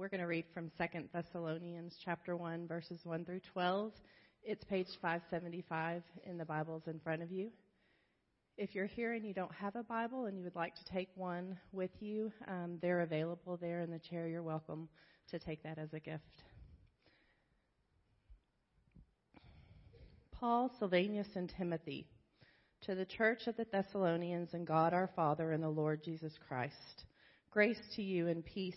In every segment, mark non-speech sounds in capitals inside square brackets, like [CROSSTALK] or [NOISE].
We're going to read from 2 Thessalonians chapter 1 verses 1 through 12. It's page 575 in the Bibles in front of you. If you're here and you don't have a Bible and you would like to take one with you, um, they're available there in the chair. You're welcome to take that as a gift. Paul, Silvanus, and Timothy, to the church of the Thessalonians and God our Father and the Lord Jesus Christ. Grace to you and peace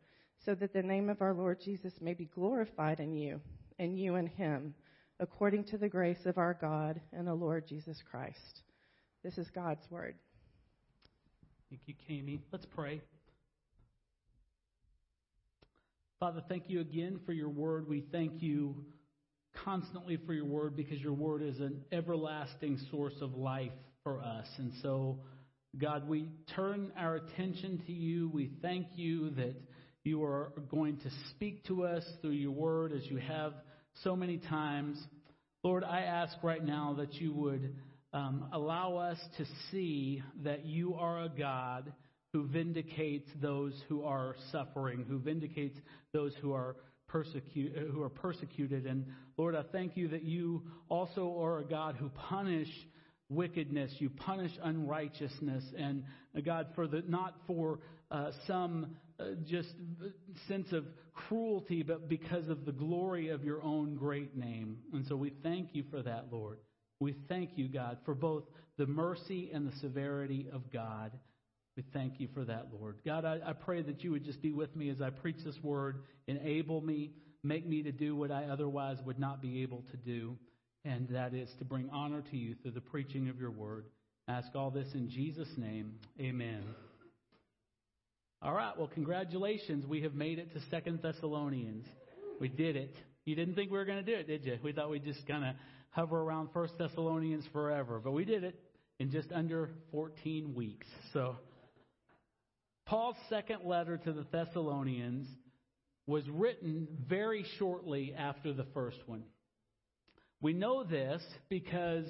so that the name of our Lord Jesus may be glorified in you and you in him, according to the grace of our God and the Lord Jesus Christ. This is God's word. Thank you, Kami. Let's pray. Father, thank you again for your word. We thank you constantly for your word because your word is an everlasting source of life for us. And so, God, we turn our attention to you. We thank you that you are going to speak to us through your word as you have so many times. Lord, I ask right now that you would um, allow us to see that you are a God who vindicates those who are suffering, who vindicates those who are who are persecuted. And Lord, I thank you that you also are a God who punish wickedness, you punish unrighteousness, and uh, God, for the not for uh, some Uh, just sense of cruelty, but because of the glory of your own great name. And so we thank you for that, Lord. We thank you, God, for both the mercy and the severity of God. We thank you for that, Lord. God, I, I pray that you would just be with me as I preach this word, enable me, make me to do what I otherwise would not be able to do, and that is to bring honor to you through the preaching of your word. I ask all this in Jesus' name. Amen. All right, well, congratulations. We have made it to Second Thessalonians. We did it. You didn't think we were going to do it, did you? We thought we'd just kind of hover around First Thessalonians forever, but we did it in just under 14 weeks. So, Paul's second letter to the Thessalonians was written very shortly after the first one. We know this because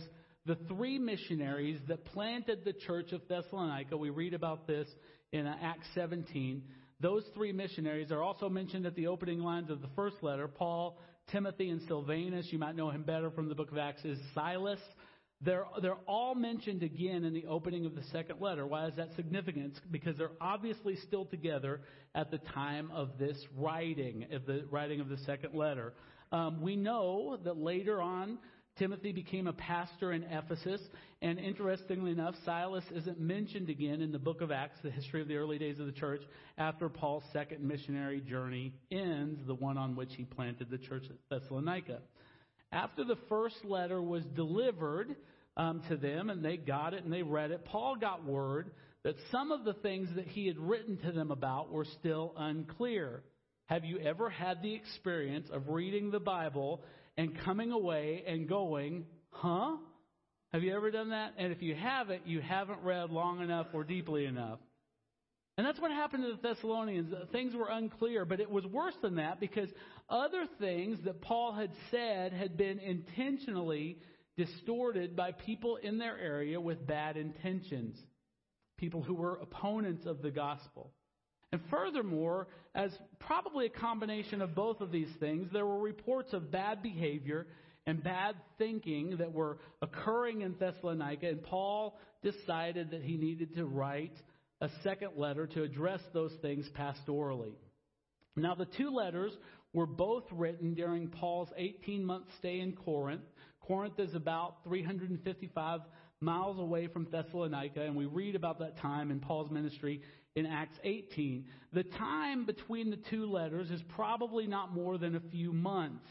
the three missionaries that planted the church of Thessalonica, we read about this in Acts 17. Those three missionaries are also mentioned at the opening lines of the first letter. Paul, Timothy, and Silvanus, you might know him better from the book of Acts, is Silas. They're, they're all mentioned again in the opening of the second letter. Why is that significant? because they're obviously still together at the time of this writing, of the writing of the second letter. Um, we know that later on, Timothy became a pastor in Ephesus, and interestingly enough, Silas isn't mentioned again in the book of Acts, the history of the early days of the church, after Paul's second missionary journey ends, the one on which he planted the church at Thessalonica. After the first letter was delivered um, to them, and they got it and they read it, Paul got word that some of the things that he had written to them about were still unclear. Have you ever had the experience of reading the Bible and coming away and going, huh? Have you ever done that? And if you haven't, you haven't read long enough or deeply enough. And that's what happened to the Thessalonians. Things were unclear, but it was worse than that because other things that Paul had said had been intentionally distorted by people in their area with bad intentions, people who were opponents of the gospel. And furthermore, as probably a combination of both of these things, there were reports of bad behavior and bad thinking that were occurring in Thessalonica, and Paul decided that he needed to write a second letter to address those things pastorally. Now, the two letters were both written during Paul's 18 month stay in Corinth. Corinth is about 355 miles away from Thessalonica, and we read about that time in Paul's ministry in Acts 18. The time between the two letters is probably not more than a few months.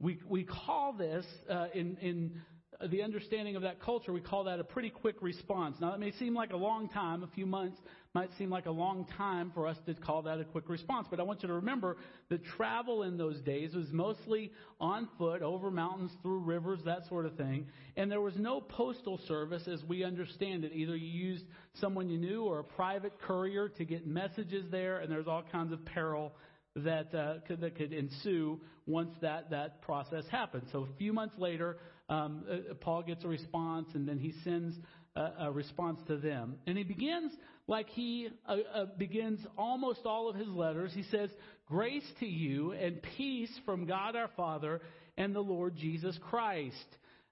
We, we call this, uh, in, in the understanding of that culture, we call that a pretty quick response. Now, it may seem like a long time, a few months might seem like a long time for us to call that a quick response, but I want you to remember that travel in those days was mostly on foot, over mountains, through rivers, that sort of thing, and there was no postal service as we understand it. Either you used someone you knew or a private courier to get messages there, and there's all kinds of peril that uh, could, that could ensue once that that process happened. So a few months later, um, uh, Paul gets a response, and then he sends a, a response to them, and he begins like he uh, uh, begins almost all of his letters. He says, "Grace to you and peace from God our Father and the Lord Jesus Christ."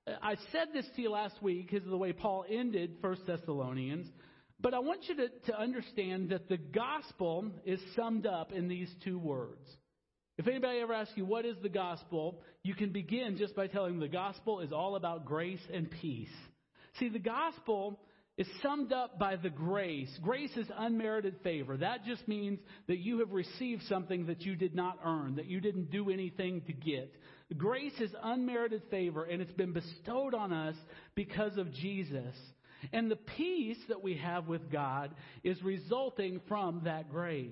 Uh, I said this to you last week because of the way Paul ended First Thessalonians. But I want you to, to understand that the gospel is summed up in these two words. If anybody ever asks you, what is the gospel? You can begin just by telling them the gospel is all about grace and peace. See, the gospel is summed up by the grace. Grace is unmerited favor. That just means that you have received something that you did not earn, that you didn't do anything to get. Grace is unmerited favor, and it's been bestowed on us because of Jesus. And the peace that we have with God is resulting from that grace.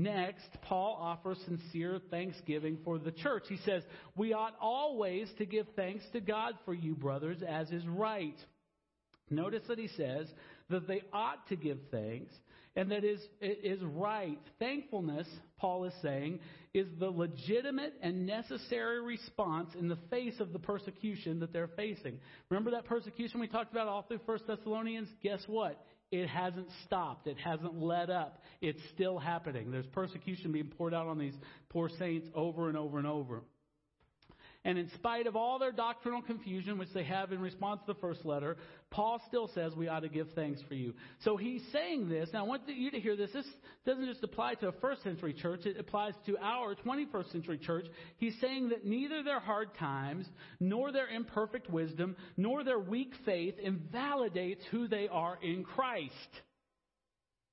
Next, Paul offers sincere thanksgiving for the church. He says, We ought always to give thanks to God for you, brothers, as is right. Notice that he says that they ought to give thanks and that is, is right. Thankfulness, Paul is saying, is the legitimate and necessary response in the face of the persecution that they're facing. Remember that persecution we talked about all through 1 Thessalonians? Guess what? It hasn't stopped. It hasn't let up. It's still happening. There's persecution being poured out on these poor saints over and over and over. And in spite of all their doctrinal confusion, which they have in response to the first letter, Paul still says we ought to give thanks for you. So he's saying this. Now I want you to hear this. This doesn't just apply to a first century church. It applies to our 21st century church. He's saying that neither their hard times, nor their imperfect wisdom, nor their weak faith invalidates who they are in Christ.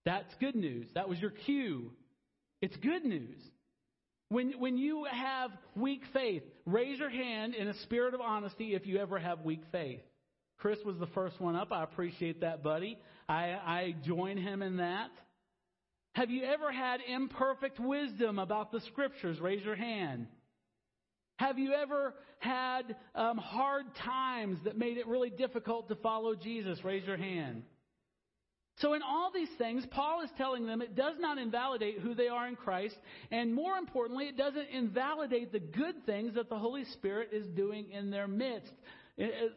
That's good news. That was your cue. It's good news. When, when you have weak faith, raise your hand in a spirit of honesty if you ever have weak faith. Chris was the first one up. I appreciate that, buddy. I, I join him in that. Have you ever had imperfect wisdom about the scriptures? Raise your hand. Have you ever had um, hard times that made it really difficult to follow Jesus? Raise your hand. So, in all these things, Paul is telling them it does not invalidate who they are in Christ, and more importantly, it doesn't invalidate the good things that the Holy Spirit is doing in their midst.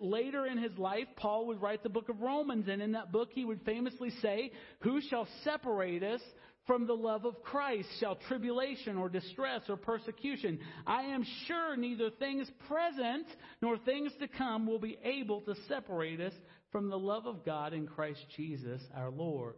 Later in his life, Paul would write the book of Romans, and in that book, he would famously say, Who shall separate us from the love of Christ? Shall tribulation or distress or persecution? I am sure neither things present nor things to come will be able to separate us from the love of God in Christ Jesus our Lord.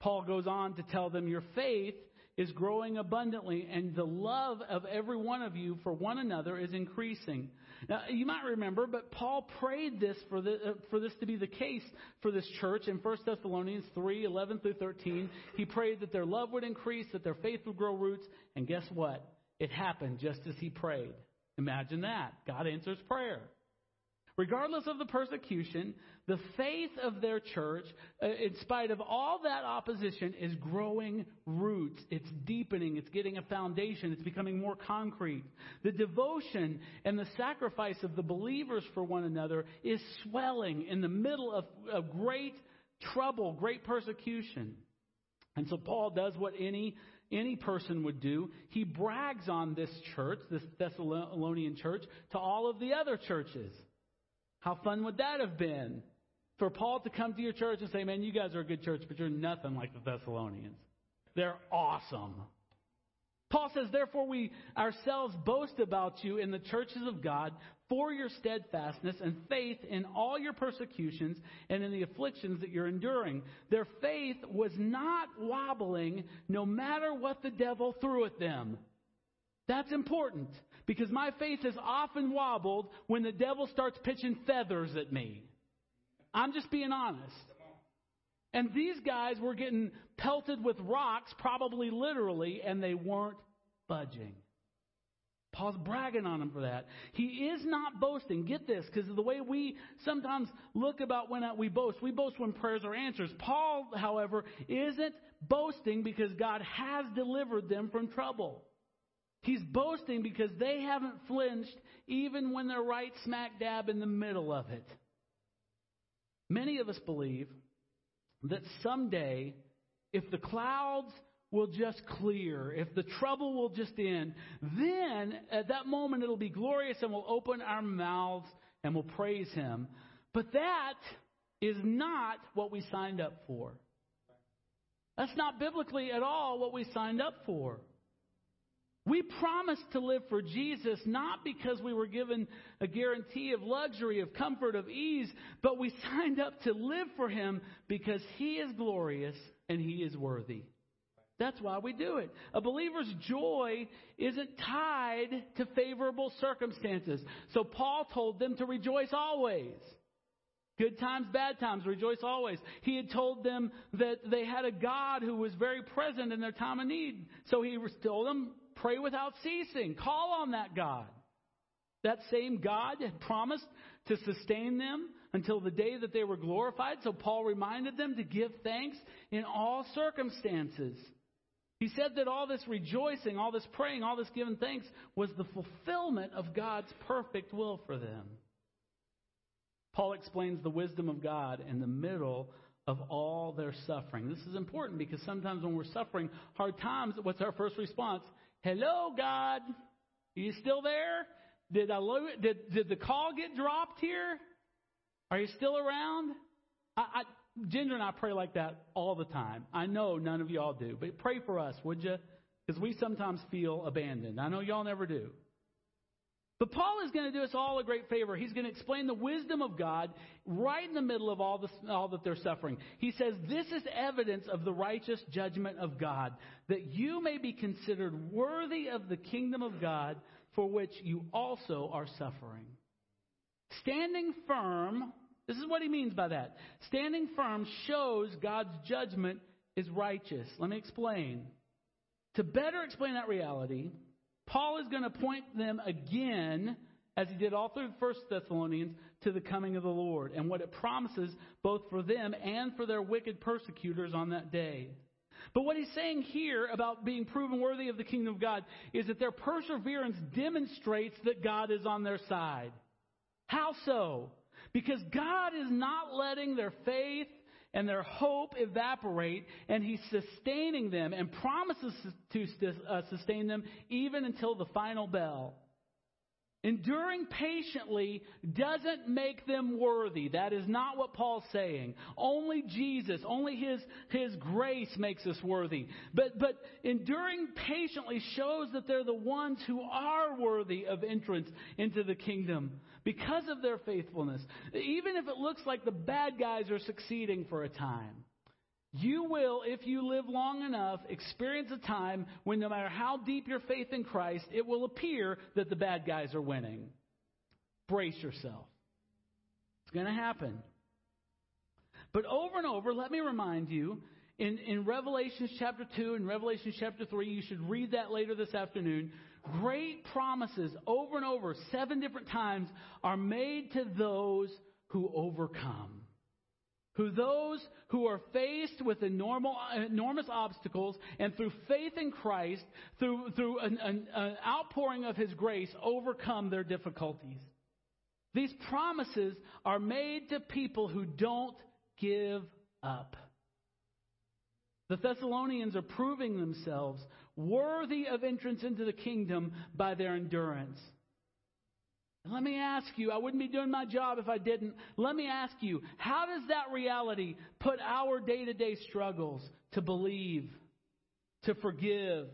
Paul goes on to tell them, Your faith is growing abundantly, and the love of every one of you for one another is increasing. Now, you might remember, but Paul prayed this for, the, uh, for this to be the case for this church in 1 Thessalonians 3 11 through 13. He prayed that their love would increase, that their faith would grow roots, and guess what? It happened just as he prayed. Imagine that. God answers prayer. Regardless of the persecution, the faith of their church, uh, in spite of all that opposition, is growing roots. It's deepening. It's getting a foundation. It's becoming more concrete. The devotion and the sacrifice of the believers for one another is swelling in the middle of, of great trouble, great persecution. And so Paul does what any any person would do. He brags on this church, this Thessalonian church, to all of the other churches. How fun would that have been? For Paul to come to your church and say, Man, you guys are a good church, but you're nothing like the Thessalonians. They're awesome. Paul says, Therefore, we ourselves boast about you in the churches of God for your steadfastness and faith in all your persecutions and in the afflictions that you're enduring. Their faith was not wobbling no matter what the devil threw at them. That's important because my faith has often wobbled when the devil starts pitching feathers at me. I'm just being honest. And these guys were getting pelted with rocks, probably literally, and they weren't budging. Paul's bragging on him for that. He is not boasting. Get this, because the way we sometimes look about when we boast, we boast when prayers are answered. Paul, however, isn't boasting because God has delivered them from trouble. He's boasting because they haven't flinched even when they're right smack dab in the middle of it. Many of us believe that someday, if the clouds will just clear, if the trouble will just end, then at that moment it'll be glorious and we'll open our mouths and we'll praise Him. But that is not what we signed up for. That's not biblically at all what we signed up for. We promised to live for Jesus not because we were given a guarantee of luxury, of comfort, of ease, but we [LAUGHS] signed up to live for Him because He is glorious and He is worthy. That's why we do it. A believer's joy isn't tied to favorable circumstances. So Paul told them to rejoice always. Good times, bad times, rejoice always. He had told them that they had a God who was very present in their time of need. So he told them, Pray without ceasing. Call on that God. That same God had promised to sustain them until the day that they were glorified. So Paul reminded them to give thanks in all circumstances. He said that all this rejoicing, all this praying, all this giving thanks was the fulfillment of God's perfect will for them. Paul explains the wisdom of God in the middle of all their suffering. This is important because sometimes when we're suffering hard times, what's our first response? Hello, God. Are you still there? Did, I, did, did the call get dropped here? Are you still around? I, I, Ginger and I pray like that all the time. I know none of y'all do, but pray for us, would you? Because we sometimes feel abandoned. I know y'all never do. But Paul is going to do us all a great favor. He's going to explain the wisdom of God right in the middle of all, this, all that they're suffering. He says, This is evidence of the righteous judgment of God, that you may be considered worthy of the kingdom of God for which you also are suffering. Standing firm, this is what he means by that. Standing firm shows God's judgment is righteous. Let me explain. To better explain that reality, Paul is going to point them again, as he did all through First Thessalonians, to the coming of the Lord and what it promises both for them and for their wicked persecutors on that day. But what he's saying here about being proven worthy of the kingdom of God is that their perseverance demonstrates that God is on their side. How so? Because God is not letting their faith and their hope evaporate, and He's sustaining them and promises to uh, sustain them even until the final bell. Enduring patiently doesn't make them worthy. That is not what Paul's saying. Only Jesus, only His, His grace makes us worthy. But, but enduring patiently shows that they're the ones who are worthy of entrance into the kingdom because of their faithfulness. Even if it looks like the bad guys are succeeding for a time. You will, if you live long enough, experience a time when no matter how deep your faith in Christ, it will appear that the bad guys are winning. Brace yourself. It's going to happen. But over and over, let me remind you, in, in Revelation chapter 2 and Revelation chapter 3, you should read that later this afternoon. Great promises over and over, seven different times, are made to those who overcome who those who are faced with enormous, enormous obstacles and through faith in Christ, through, through an, an, an outpouring of His grace, overcome their difficulties. These promises are made to people who don't give up. The Thessalonians are proving themselves worthy of entrance into the kingdom by their endurance. Let me ask you, I wouldn't be doing my job if I didn't. Let me ask you, how does that reality put our day to day struggles to believe, to forgive,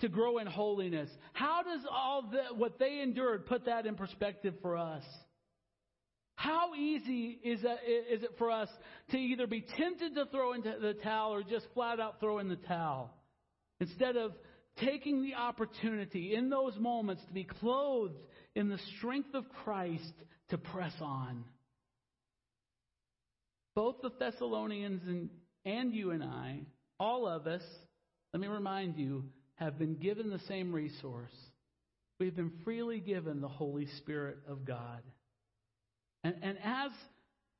to grow in holiness? How does all the, what they endured put that in perspective for us? How easy is, that, is it for us to either be tempted to throw into the towel or just flat out throw in the towel? Instead of taking the opportunity in those moments to be clothed in the strength of Christ to press on. Both the Thessalonians and, and you and I, all of us, let me remind you, have been given the same resource. We've been freely given the Holy Spirit of God. And, and as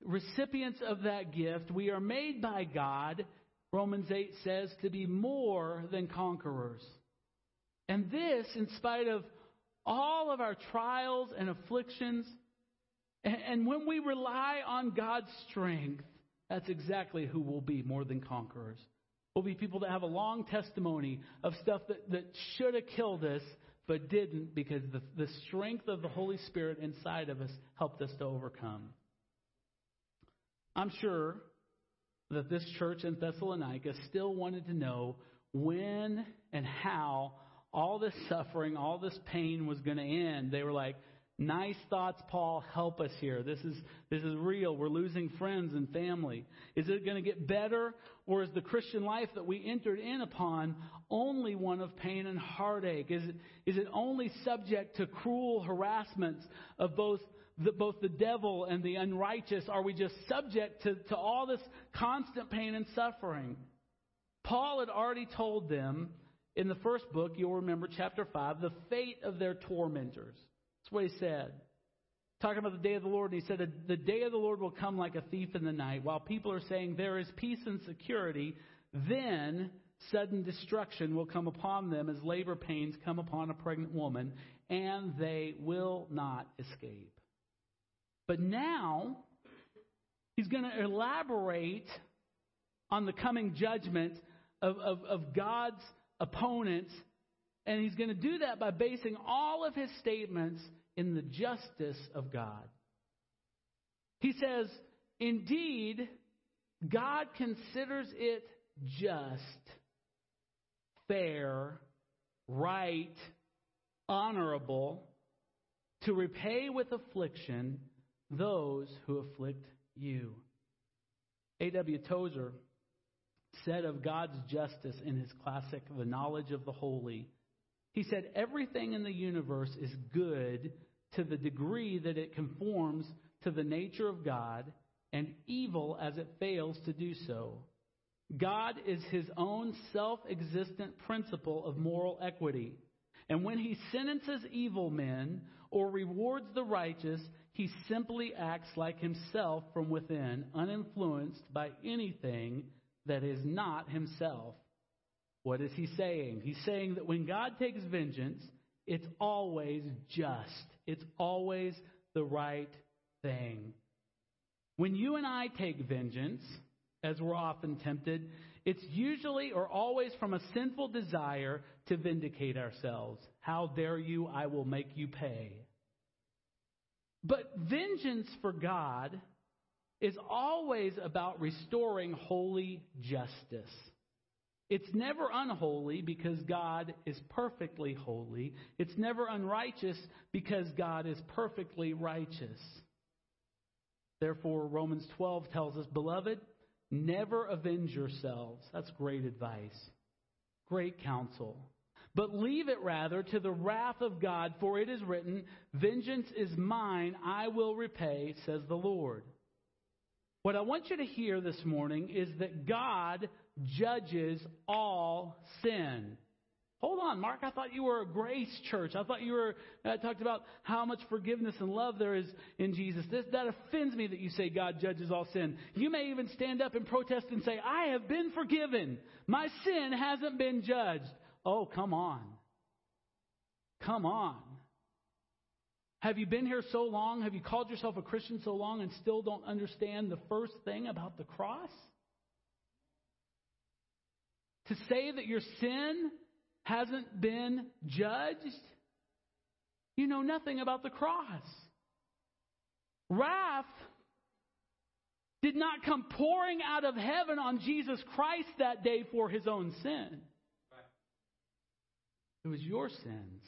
recipients of that gift, we are made by God, Romans 8 says, to be more than conquerors. And this, in spite of all of our trials and afflictions. And when we rely on God's strength, that's exactly who we'll be more than conquerors. We'll be people that have a long testimony of stuff that, that should have killed us, but didn't because the, the strength of the Holy Spirit inside of us helped us to overcome. I'm sure that this church in Thessalonica still wanted to know when and how all this suffering, all this pain was going to end. They were like, nice thoughts, Paul, help us here. This is, this is real. We're losing friends and family. Is it going to get better? Or is the Christian life that we entered in upon only one of pain and heartache? Is it, is it only subject to cruel harassments of both the, both the devil and the unrighteous? Are we just subject to, to all this constant pain and suffering? Paul had already told them in the first book, you'll remember chapter 5, the fate of their tormentors. That's what he said. Talking about the day of the Lord, and he said, The day of the Lord will come like a thief in the night. While people are saying there is peace and security, then sudden destruction will come upon them as labor pains come upon a pregnant woman, and they will not escape. But now, he's going to elaborate on the coming judgment of, of, of God's opponents, and he's going to do that by basing all of his statements in the justice of God. He says, Indeed, God considers it just, fair, right, honorable to repay with affliction those who afflict you. A.W. Tozer said of God's justice in his classic, The Knowledge of the Holy. He said, Everything in the universe is good to the degree that it conforms to the nature of God, and evil as it fails to do so. God is his own self existent principle of moral equity. And when he sentences evil men or rewards the righteous, he simply acts like himself from within, uninfluenced by anything that is not himself. What is he saying? He's saying that when God takes vengeance, it's always just, it's always the right thing. When you and I take vengeance, as we're often tempted, it's usually or always from a sinful desire to vindicate ourselves. How dare you? I will make you pay. But vengeance for God is always about restoring holy justice. It's never unholy because God is perfectly holy. It's never unrighteous because God is perfectly righteous. Therefore, Romans 12 tells us, Beloved, never avenge yourselves. That's great advice, great counsel. But leave it rather to the wrath of God, for it is written, Vengeance is mine, I will repay, says the Lord. What I want you to hear this morning is that God judges all sin. Hold on, Marc. I thought you were a grace church. I thought you were uh, talked about how much forgiveness and love there is in Jesus. This that offends me that you say God judges all sin. You may even stand up and protest and say, "I have been forgiven. My sin hasn't been judged." Oh, come on. Come on. Have you been here so long? Have you called yourself a Christian so long and still don't understand the first thing about the cross? to say that your sin hasn't been judged, you know nothing about the cross. Wrath did not come pouring out of heaven on Jesus Christ that day for his own sin. It was your sins.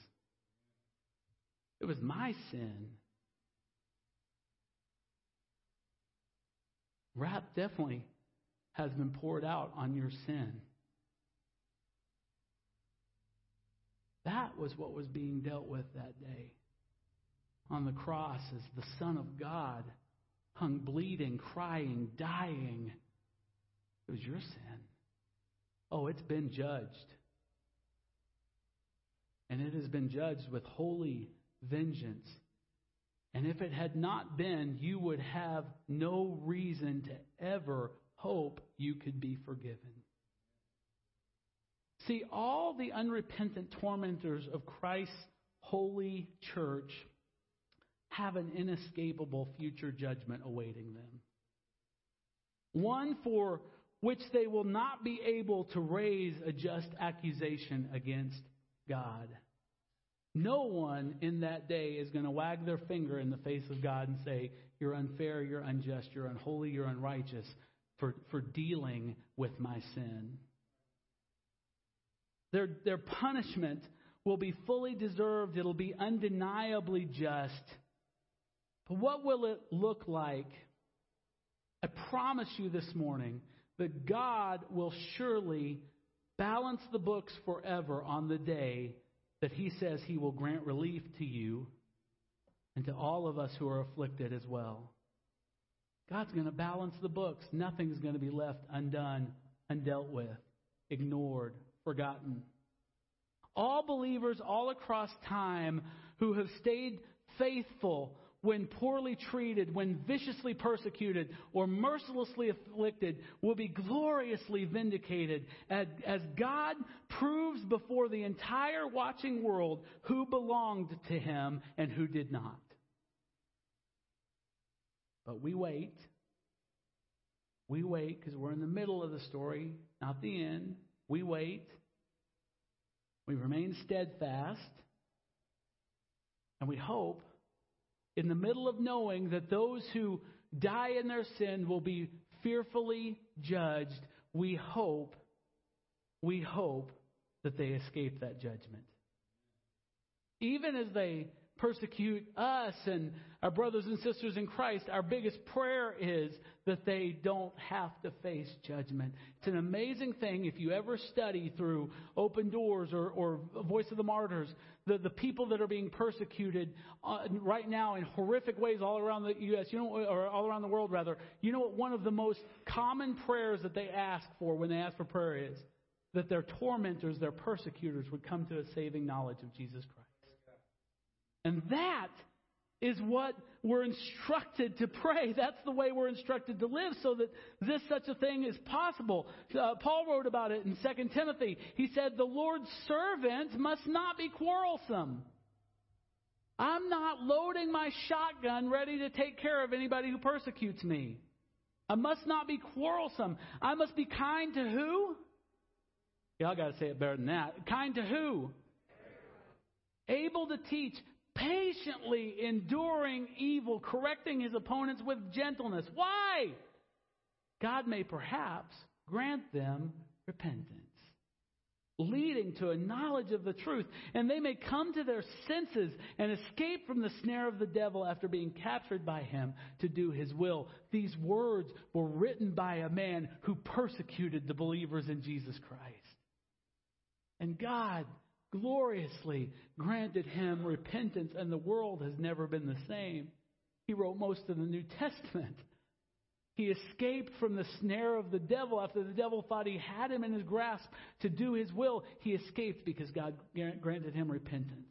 It was my sin. Wrath definitely has been poured out on your sin. That was what was being dealt with that day. On the cross, as the Son of God hung bleeding, crying, dying. It was your sin. Oh, it's been judged. And it has been judged with holy vengeance. And if it had not been, you would have no reason to ever hope you could be forgiven. See, all the unrepentant tormentors of Christ's holy church have an inescapable future judgment awaiting them. One for which they will not be able to raise a just accusation against God. No one in that day is going to wag their finger in the face of God and say, You're unfair, you're unjust, you're unholy, you're unrighteous for, for dealing with my sin. Their, their punishment will be fully deserved, it'll be undeniably just. But what will it look like? I promise you this morning that God will surely balance the books forever on the day that He says He will grant relief to you and to all of us who are afflicted as well. God's going to balance the books. Nothing's going to be left undone, undealt with, ignored, forgotten. All believers all across time who have stayed faithful when poorly treated, when viciously persecuted, or mercilessly afflicted, will be gloriously vindicated as, God proves before the entire watching world who belonged to Him and who did not. But we wait. We wait because we're in the middle of the story, not the end. We wait. We remain steadfast. And we hope in the middle of knowing that those who die in their sin will be fearfully judged, we hope, we hope that they escape that judgment. Even as they persecute us and our brothers and sisters in Christ, our biggest prayer is that they don't have to face judgment. It's an amazing thing if you ever study through Open Doors or, or Voice of the Martyrs, the, the people that are being persecuted uh, right now in horrific ways all around the U.S., you know, or all around the world rather. You know what one of the most common prayers that they ask for when they ask for prayer is? That their tormentors, their persecutors would come to a saving knowledge of Jesus Christ. And that is what we're instructed to pray. That's the way we're instructed to live so that this such a thing is possible. Uh, Paul wrote about it in 2 Timothy. He said, The Lord's servant must not be quarrelsome. I'm not loading my shotgun ready to take care of anybody who persecutes me. I must not be quarrelsome. I must be kind to who? Y'all got to say it better than that. Kind to who? Able to teach patiently enduring evil, correcting his opponents with gentleness. Why? God may perhaps grant them repentance, leading to a knowledge of the truth, and they may come to their senses and escape from the snare of the devil after being captured by him to do his will. These words were written by a man who persecuted the believers in Jesus Christ. And God gloriously granted him repentance, and the world has never been the same. He wrote most of the New Testament. He escaped from the snare of the devil after the devil thought he had him in his grasp to do his will. He escaped because God granted him repentance.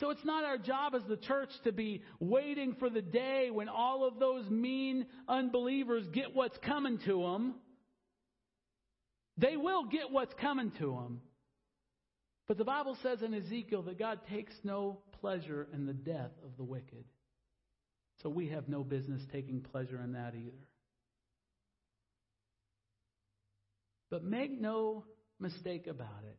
So it's not our job as the church to be waiting for the day when all of those mean unbelievers get what's coming to them. They will get what's coming to them. But the Bible says in Ezekiel that God takes no pleasure in the death of the wicked. So we have no business taking pleasure in that either. But make no mistake about it.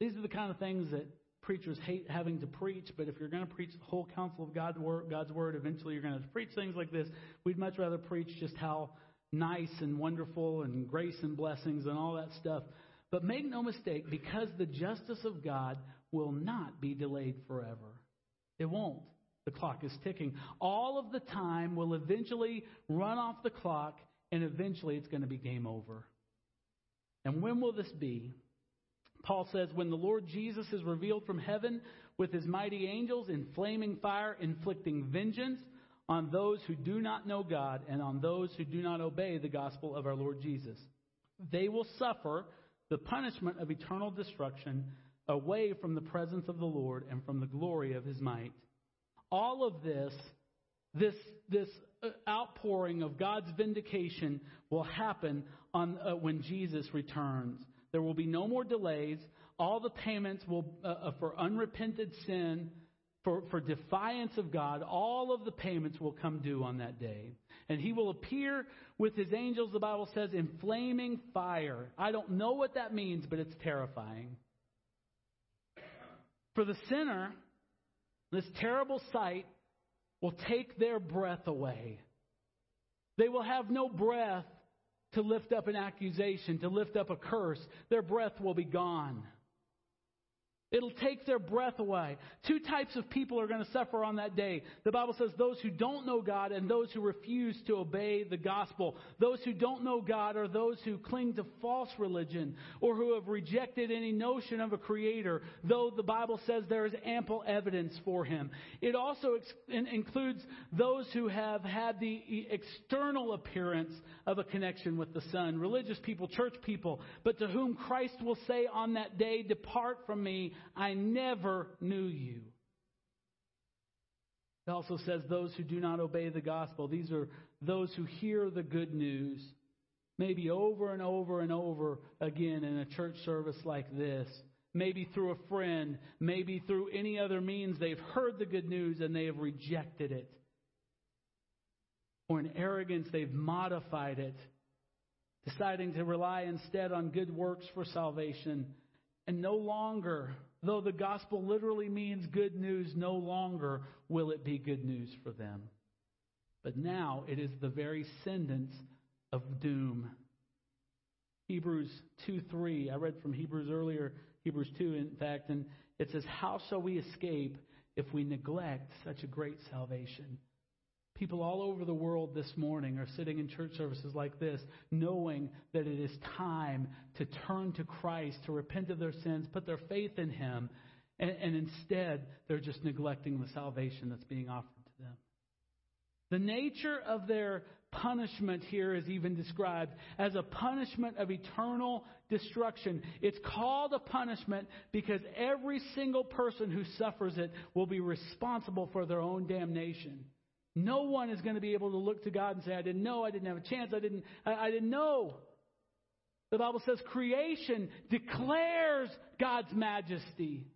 These are the kind of things that preachers hate having to preach, but if you're going to preach the whole counsel of God's word, eventually you're going to preach things like this. We'd much rather preach just how nice and wonderful and grace and blessings and all that stuff. But make no mistake, because the justice of God will not be delayed forever. It won't. The clock is ticking. All of the time will eventually run off the clock, and eventually it's going to be game over. And when will this be? Paul says, When the Lord Jesus is revealed from heaven with his mighty angels in flaming fire, inflicting vengeance on those who do not know God and on those who do not obey the gospel of our Lord Jesus. They will suffer the punishment of eternal destruction away from the presence of the Lord and from the glory of his might. All of this, this, this uh, outpouring of God's vindication will happen on, uh, when Jesus returns. There will be no more delays. All the payments will, uh, uh, for unrepented sin, for, for defiance of God, all of the payments will come due on that day. And he will appear with his angels, the Bible says, in flaming fire. I don't know what that means, but it's terrifying. For the sinner, this terrible sight will take their breath away. They will have no breath to lift up an accusation, to lift up a curse, their breath will be gone. It'll take their breath away. Two types of people are going to suffer on that day. The Bible says those who don't know God and those who refuse to obey the gospel. Those who don't know God are those who cling to false religion or who have rejected any notion of a creator, though the Bible says there is ample evidence for him. It also ex- includes those who have had the external appearance of a connection with the Son, religious people, church people, but to whom Christ will say on that day, Depart from me. I never knew you. It also says those who do not obey the gospel. These are those who hear the good news, maybe over and over and over again in a church service like this. Maybe through a friend, maybe through any other means, they've heard the good news and they have rejected it. Or in arrogance, they've modified it, deciding to rely instead on good works for salvation and no longer, though the gospel literally means good news, no longer will it be good news for them. But now it is the very sentence of doom. Hebrews 2 3. I read from Hebrews earlier, Hebrews 2, in fact, and it says, How shall we escape if we neglect such a great salvation? People all over the world this morning are sitting in church services like this, knowing that it is time to turn to Christ, to repent of their sins, put their faith in Him, and, and instead they're just neglecting the salvation that's being offered to them. The nature of their punishment here is even described as a punishment of eternal destruction. It's called a punishment because every single person who suffers it will be responsible for their own damnation. No one is going to be able to look to God and say, I didn't know, I didn't have a chance, I didn't, I, I didn't know. The Bible says creation declares God's majesty.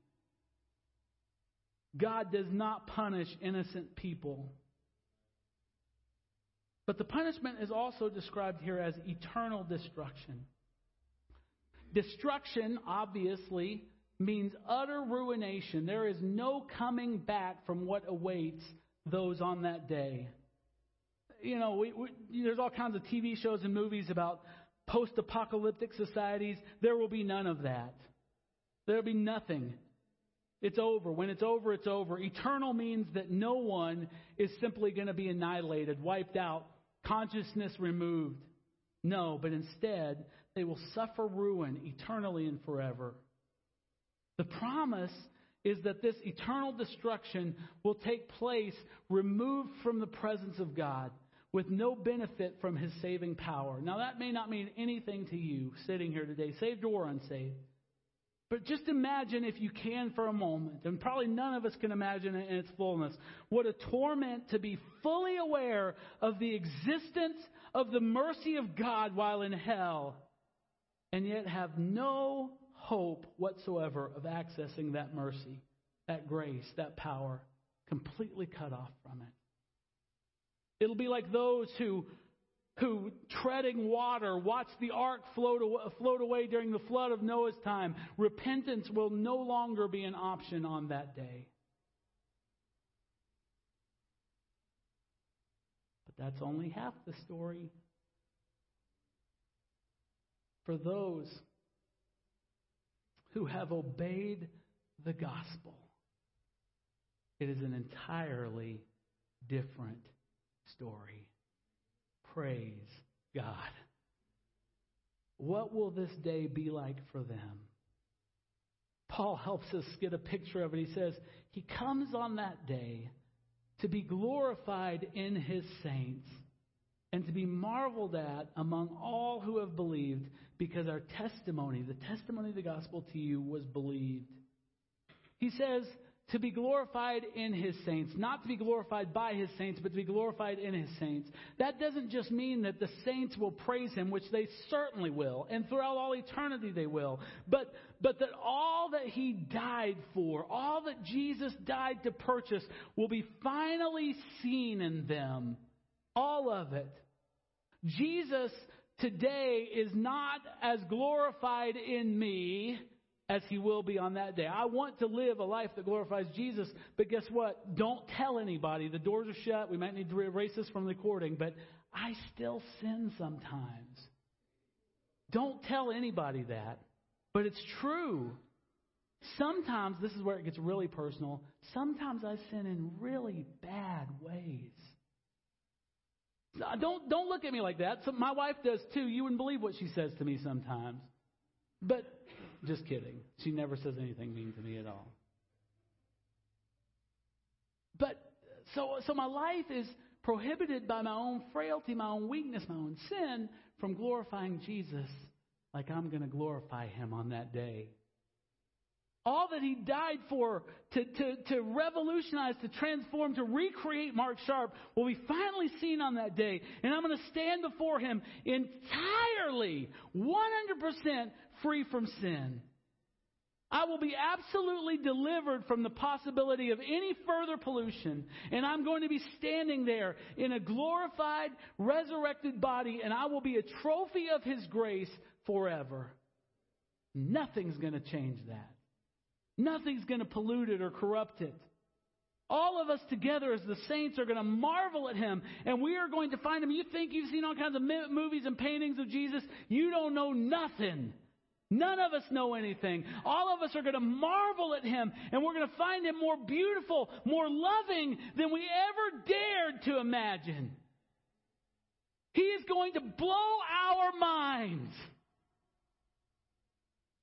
God does not punish innocent people. But the punishment is also described here as eternal destruction. Destruction, obviously, means utter ruination. There is no coming back from what awaits those on that day. You know, we, we, there's all kinds of TV shows and movies about post apocalyptic societies. There will be none of that. There'll be nothing. It's over. When it's over, it's over. Eternal means that no one is simply going to be annihilated, wiped out, consciousness removed. No, but instead, they will suffer ruin eternally and forever. The promise is that this eternal destruction will take place removed from the presence of God with no benefit from his saving power. Now, that may not mean anything to you sitting here today, saved or unsaved. But just imagine, if you can, for a moment, and probably none of us can imagine it in its fullness, what a torment to be fully aware of the existence of the mercy of God while in hell, and yet have no hope whatsoever of accessing that mercy, that grace, that power, completely cut off from it. It'll be like those who who, treading water, watched the ark float, float away during the flood of Noah's time. Repentance will no longer be an option on that day. But that's only half the story. For those who have obeyed the gospel, it is an entirely different story. Praise God. What will this day be like for them? Paul helps us get a picture of it. He says, He comes on that day to be glorified in His saints and to be marveled at among all who have believed because our testimony, the testimony of the gospel to you, was believed. He says, to be glorified in his saints, not to be glorified by his saints, but to be glorified in his saints. That doesn't just mean that the saints will praise him, which they certainly will, and throughout all eternity they will, but, but that all that he died for, all that Jesus died to purchase, will be finally seen in them. All of it. Jesus today is not as glorified in me as he will be on that day. I want to live a life that glorifies Jesus, but guess what? Don't tell anybody. The doors are shut. We might need to erase this from the recording, but I still sin sometimes. Don't tell anybody that, but it's true. Sometimes, this is where it gets really personal, sometimes I sin in really bad ways. Uh, don't, don't look at me like that. So my wife does too. You wouldn't believe what she says to me sometimes. But just kidding. She never says anything mean to me at all. But so so my life is prohibited by my own frailty, my own weakness, my own sin from glorifying Jesus like I'm going to glorify him on that day. All that he died for to, to, to revolutionize, to transform, to recreate Marc Sharp will be finally seen on that day. And I'm going to stand before him entirely, 100% free from sin. I will be absolutely delivered from the possibility of any further pollution. And I'm going to be standing there in a glorified, resurrected body, and I will be a trophy of His grace forever. Nothing's going to change that. Nothing's going to pollute it or corrupt it. All of us together as the saints are going to marvel at him and we are going to find him. You think you've seen all kinds of movies and paintings of Jesus? You don't know nothing. None of us know anything. All of us are going to marvel at him and we're going to find him more beautiful, more loving than we ever dared to imagine. He is going to blow our minds.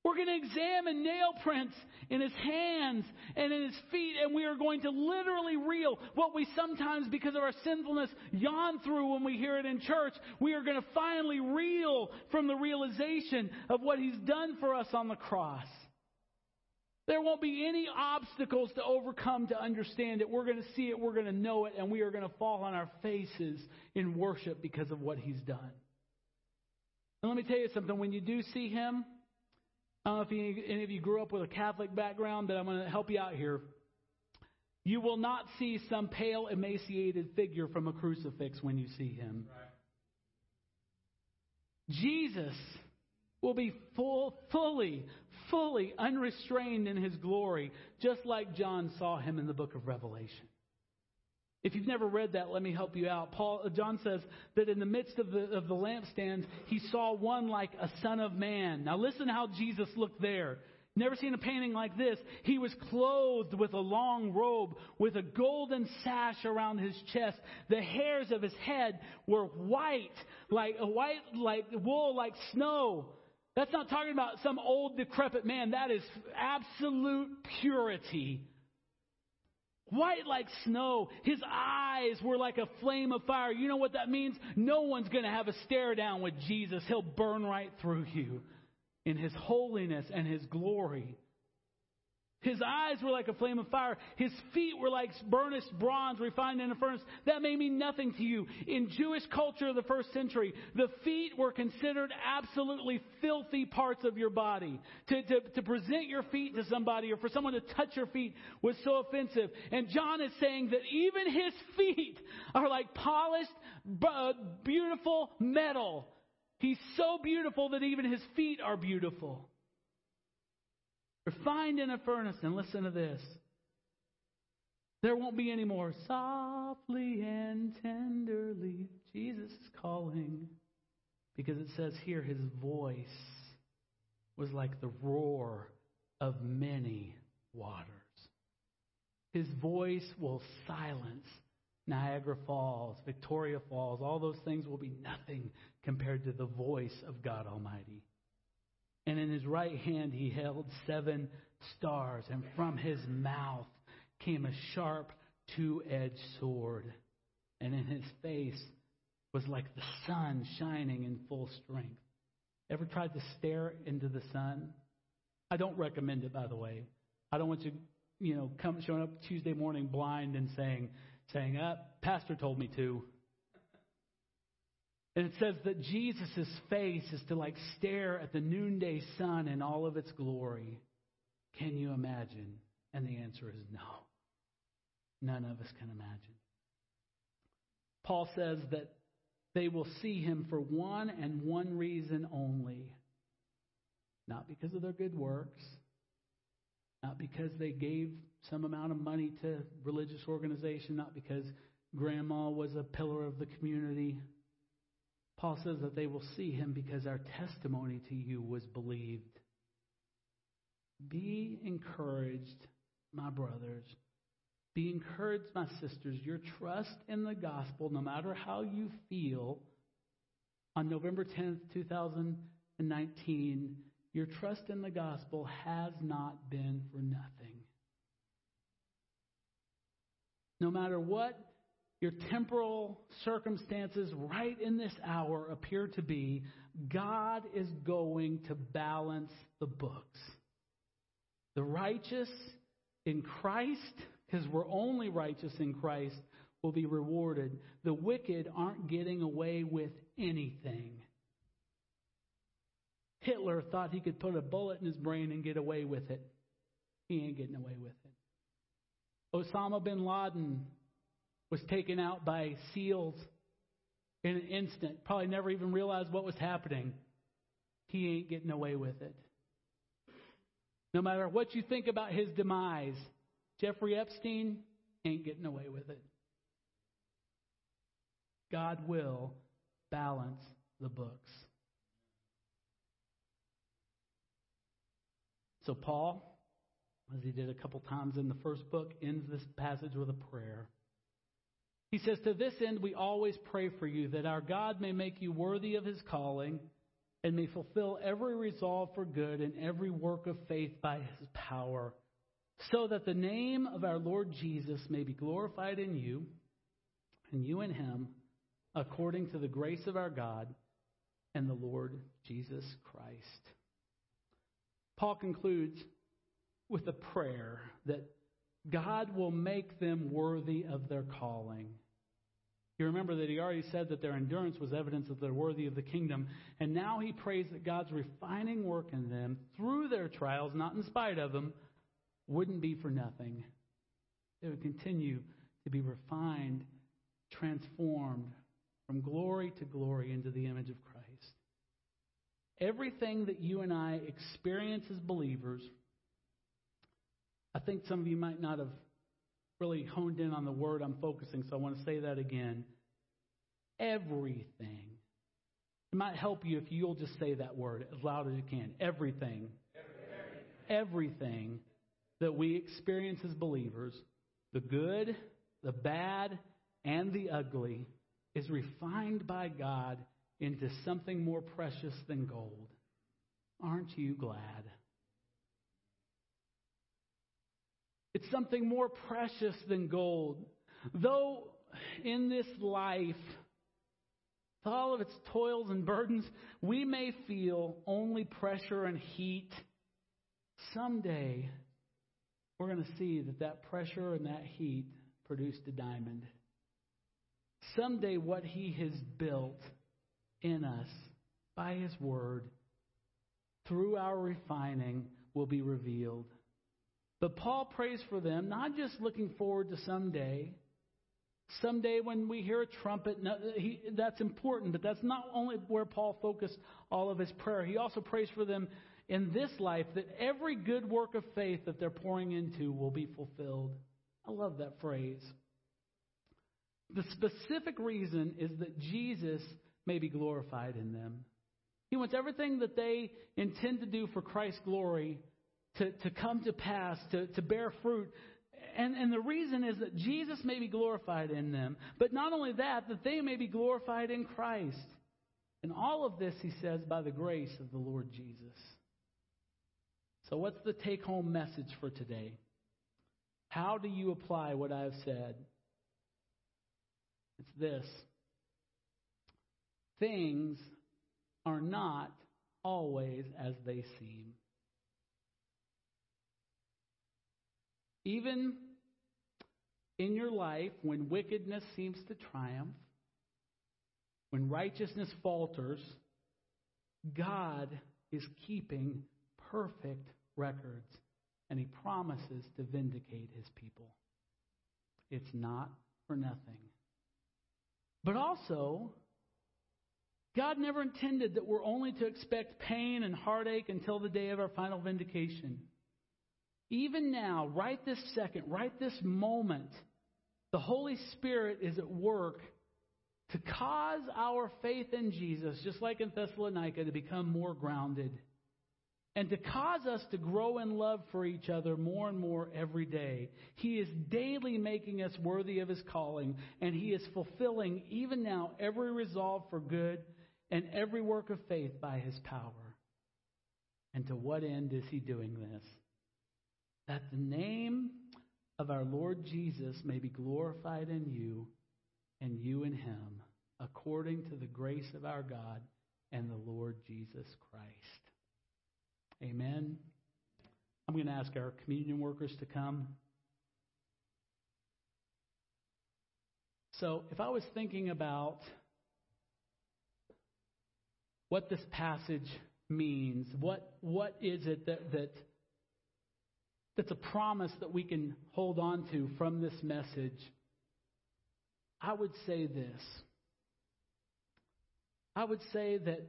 We're going to examine nail prints in his hands and in his feet, and we are going to literally reel what we sometimes, because of our sinfulness, yawn through when we hear it in church. We are going to finally reel from the realization of what he's done for us on the cross. There won't be any obstacles to overcome to understand it. We're going to see it, we're going to know it, and we are going to fall on our faces in worship because of what he's done. And let me tell you something when you do see him, I don't know if any, any of you grew up with a Catholic background, but I'm going to help you out here. You will not see some pale, emaciated figure from a crucifix when you see him. Right. Jesus will be full, fully, fully unrestrained in his glory, just like John saw him in the book of Revelation. If you've never read that, let me help you out. Paul, uh, John says that in the midst of the, of the lampstands, he saw one like a son of man. Now listen how Jesus looked there. Never seen a painting like this. He was clothed with a long robe with a golden sash around his chest. The hairs of his head were white, like white, like wool, like snow. That's not talking about some old decrepit man. That is absolute purity white like snow. His eyes were like a flame of fire. You know what that means? No one's going to have a stare down with Jesus. He'll burn right through you in his holiness and his glory. His eyes were like a flame of fire. His feet were like burnished bronze refined in a furnace. That may mean nothing to you. In Jewish culture of the first century, the feet were considered absolutely filthy parts of your body. To, to, to present your feet to somebody or for someone to touch your feet was so offensive. And John is saying that even his feet are like polished, beautiful metal. He's so beautiful that even his feet are beautiful refined in a furnace. And listen to this. There won't be any more softly and tenderly. Jesus is calling because it says here his voice was like the roar of many waters. His voice will silence Niagara Falls, Victoria Falls. All those things will be nothing compared to the voice of God Almighty. And in his right hand he held seven stars, and from his mouth came a sharp two edged sword. And in his face was like the sun shining in full strength. Ever tried to stare into the sun? I don't recommend it, by the way. I don't want you, you know, come showing up Tuesday morning blind and saying, saying, uh, Pastor told me to." And it says that Jesus' face is to like stare at the noonday sun in all of its glory. Can you imagine? And the answer is no. None of us can imagine. Paul says that they will see him for one and one reason only. Not because of their good works, not because they gave some amount of money to religious organization, not because grandma was a pillar of the community Paul says that they will see him because our testimony to you was believed. Be encouraged, my brothers. Be encouraged, my sisters. Your trust in the gospel, no matter how you feel, on November 10th, 2019, your trust in the gospel has not been for nothing. No matter what your temporal circumstances right in this hour appear to be, God is going to balance the books. The righteous in Christ, because we're only righteous in Christ, will be rewarded. The wicked aren't getting away with anything. Hitler thought he could put a bullet in his brain and get away with it. He ain't getting away with it. Osama bin Laden was taken out by SEALs in an instant. Probably never even realized what was happening. He ain't getting away with it. No matter what you think about his demise, Jeffrey Epstein ain't getting away with it. God will balance the books. So, Paul, as he did a couple times in the first book, ends this passage with a prayer. He says, To this end, we always pray for you that our God may make you worthy of his calling and may fulfill every resolve for good and every work of faith by his power, so that the name of our Lord Jesus may be glorified in you and you in him, according to the grace of our God and the Lord Jesus Christ. Paul concludes with a prayer that God will make them worthy of their calling. You remember that he already said that their endurance was evidence that they're worthy of the kingdom. And now he prays that God's refining work in them through their trials, not in spite of them, wouldn't be for nothing. They would continue to be refined, transformed from glory to glory into the image of Christ. Everything that you and I experience as believers I think some of you might not have really honed in on the word I'm focusing, so I want to say that again. Everything. It might help you if you'll just say that word as loud as you can. Everything. Everything, Everything that we experience as believers, the good, the bad, and the ugly, is refined by God into something more precious than gold. Aren't you glad? It's something more precious than gold. Though in this life, with all of its toils and burdens, we may feel only pressure and heat. Someday, we're going to see that that pressure and that heat produced a diamond. Someday, what he has built in us by his word through our refining will be revealed. But Paul prays for them, not just looking forward to someday. Someday, when we hear a trumpet, he, that's important, but that's not only where Paul focused all of his prayer. He also prays for them in this life that every good work of faith that they're pouring into will be fulfilled. I love that phrase. The specific reason is that Jesus may be glorified in them. He wants everything that they intend to do for Christ's glory to, to come to pass, to, to bear fruit. And, and the reason is that Jesus may be glorified in them. But not only that, that they may be glorified in Christ. And all of this, he says, by the grace of the Lord Jesus. So, what's the take home message for today? How do you apply what I've said? It's this things are not always as they seem. Even in your life, when wickedness seems to triumph, when righteousness falters, God is keeping perfect records and he promises to vindicate his people. It's not for nothing. But also, God never intended that we're only to expect pain and heartache until the day of our final vindication. Even now, right this second, right this moment, the Holy Spirit is at work to cause our faith in Jesus, just like in Thessalonica, to become more grounded and to cause us to grow in love for each other more and more every day. He is daily making us worthy of His calling, and He is fulfilling, even now, every resolve for good and every work of faith by His power. And to what end is He doing this? That the name of our Lord Jesus may be glorified in you and you in him, according to the grace of our God and the Lord Jesus Christ. Amen. I'm going to ask our communion workers to come. So, if I was thinking about what this passage means, what, what is it that, that that's a promise that we can hold on to from this message, I would say this. I would say that,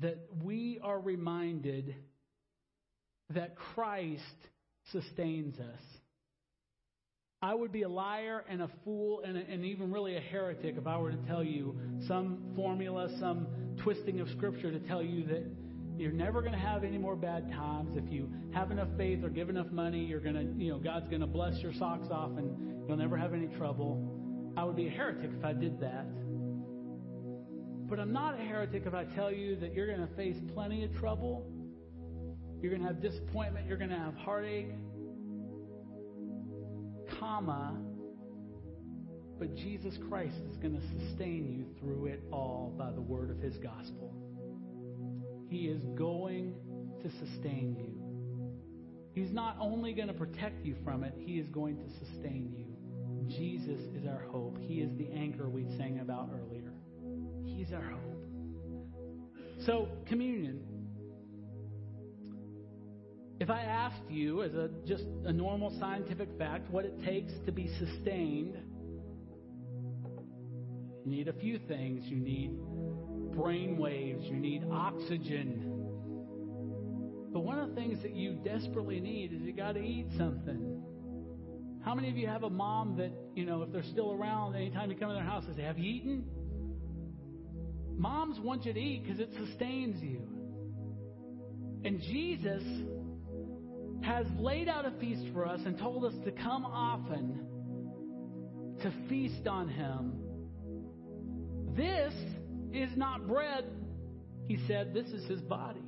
that we are reminded that Christ sustains us. I would be a liar and a fool and, a, and even really a heretic if I were to tell you some formula, some twisting of Scripture to tell you that you're never going to have any more bad times. If you have enough faith or give enough money, you're going to, you know, God's going to bless your socks off and you'll never have any trouble. I would be a heretic if I did that. But I'm not a heretic if I tell you that you're going to face plenty of trouble. You're going to have disappointment. You're going to have heartache. Comma. But Jesus Christ is going to sustain you through it all by the word of his gospel. He is going to sustain you. He's not only going to protect you from it, He is going to sustain you. Jesus is our hope. He is the anchor we sang about earlier. He's our hope. So, communion. If I asked you, as a just a normal scientific fact, what it takes to be sustained, you need a few things. You need brain waves, you need oxygen. But one of the things that you desperately need is you got to eat something. How many of you have a mom that, you know, if they're still around, anytime you come in their house, they say, Have you eaten? Moms want you to eat because it sustains you. And Jesus has laid out a feast for us and told us to come often to feast on Him. This is not bread. He said, This is his body.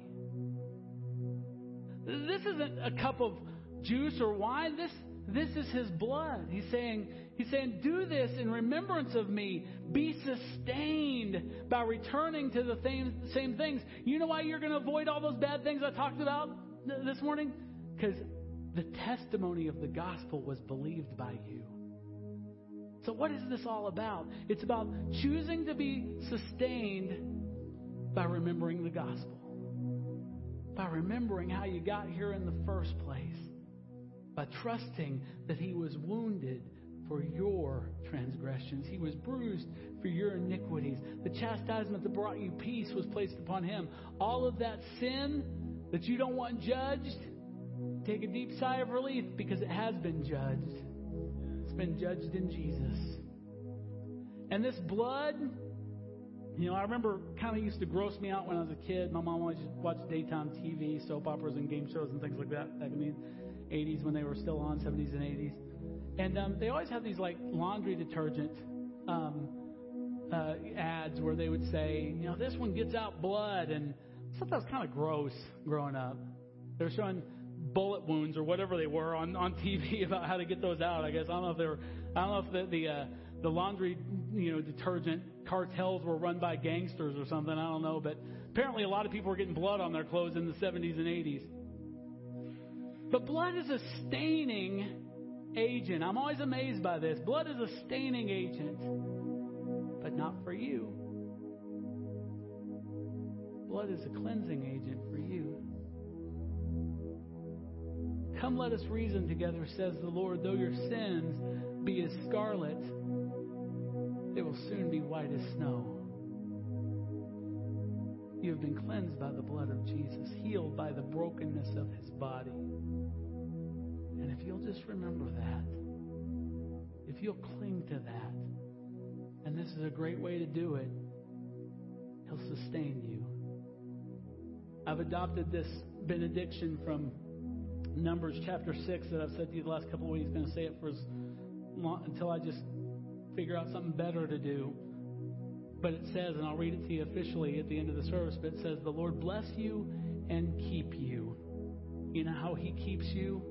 This isn't a cup of juice or wine. This, this is his blood. He's saying, he's saying, do this in remembrance of me. Be sustained by returning to the same, same things. You know why you're going to avoid all those bad things I talked about this morning? Because the testimony of the gospel was believed by you. So, what is this all about? It's about choosing to be sustained by remembering the gospel, by remembering how you got here in the first place, by trusting that He was wounded for your transgressions, He was bruised for your iniquities. The chastisement that brought you peace was placed upon Him. All of that sin that you don't want judged, take a deep sigh of relief because it has been judged been judged in Jesus. And this blood, you know, I remember kind of used to gross me out when I was a kid. My mom always watched daytime TV, soap operas, and game shows and things like that back in the 80s when they were still on, 70s and 80s. And um, they always have these like laundry detergent um, uh, ads where they would say, you know, this one gets out blood. And I thought that was kind of gross growing up. They were showing bullet wounds or whatever they were on, on TV [LAUGHS] about how to get those out. I guess I don't know if they were, I don't know if the the, uh, the laundry you know detergent cartels were run by gangsters or something. I don't know, but apparently a lot of people were getting blood on their clothes in the 70s and 80s. But blood is a staining agent. I'm always amazed by this. Blood is a staining agent, but not for you. Blood is a cleansing agent for you. Come, let us reason together, says the Lord. Though your sins be as scarlet, they will soon be white as snow. You have been cleansed by the blood of Jesus, healed by the brokenness of his body. And if you'll just remember that, if you'll cling to that, and this is a great way to do it, he'll sustain you. I've adopted this benediction from Numbers chapter 6 that I've said to you the last couple of weeks. going to say it for as long, until I just figure out something better to do. But it says, and I'll read it to you officially at the end of the service, but it says, The Lord bless you and keep you. You know how He keeps you?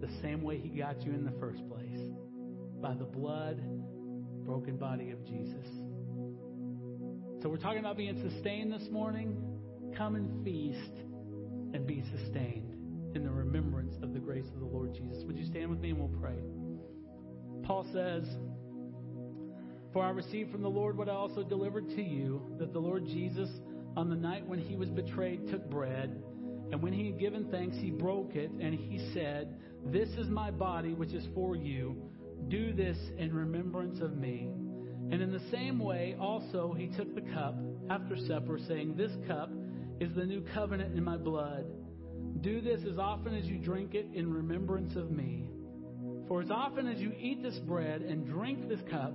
The same way He got you in the first place by the blood, broken body of Jesus. So we're talking about being sustained this morning. Come and feast and be sustained in the remembrance of the grace of the Lord Jesus. Would you stand with me and we'll pray? Paul says, For I received from the Lord what I also delivered to you, that the Lord Jesus, on the night when he was betrayed, took bread, and when he had given thanks, he broke it, and he said, This is my body, which is for you. Do this in remembrance of me. And in the same way, also, he took the cup after supper, saying, This cup is the new covenant in my blood. Do this as often as you drink it in remembrance of me. For as often as you eat this bread and drink this cup,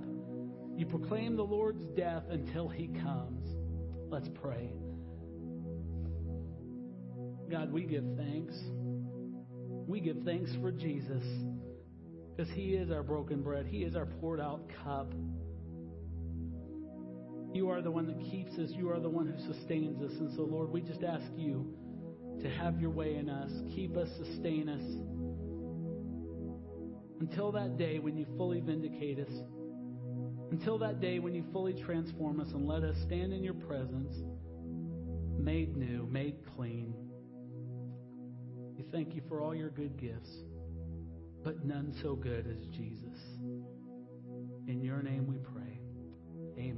you proclaim the Lord's death until he comes. Let's pray. God, we give thanks. We give thanks for Jesus because he is our broken bread, he is our poured out cup. You are the one that keeps us, you are the one who sustains us. And so, Lord, we just ask you to have your way in us. Keep us, sustain us. Until that day when you fully vindicate us. Until that day when you fully transform us and let us stand in your presence, made new, made clean. We thank you for all your good gifts, but none so good as Jesus. In your name we pray. Amen.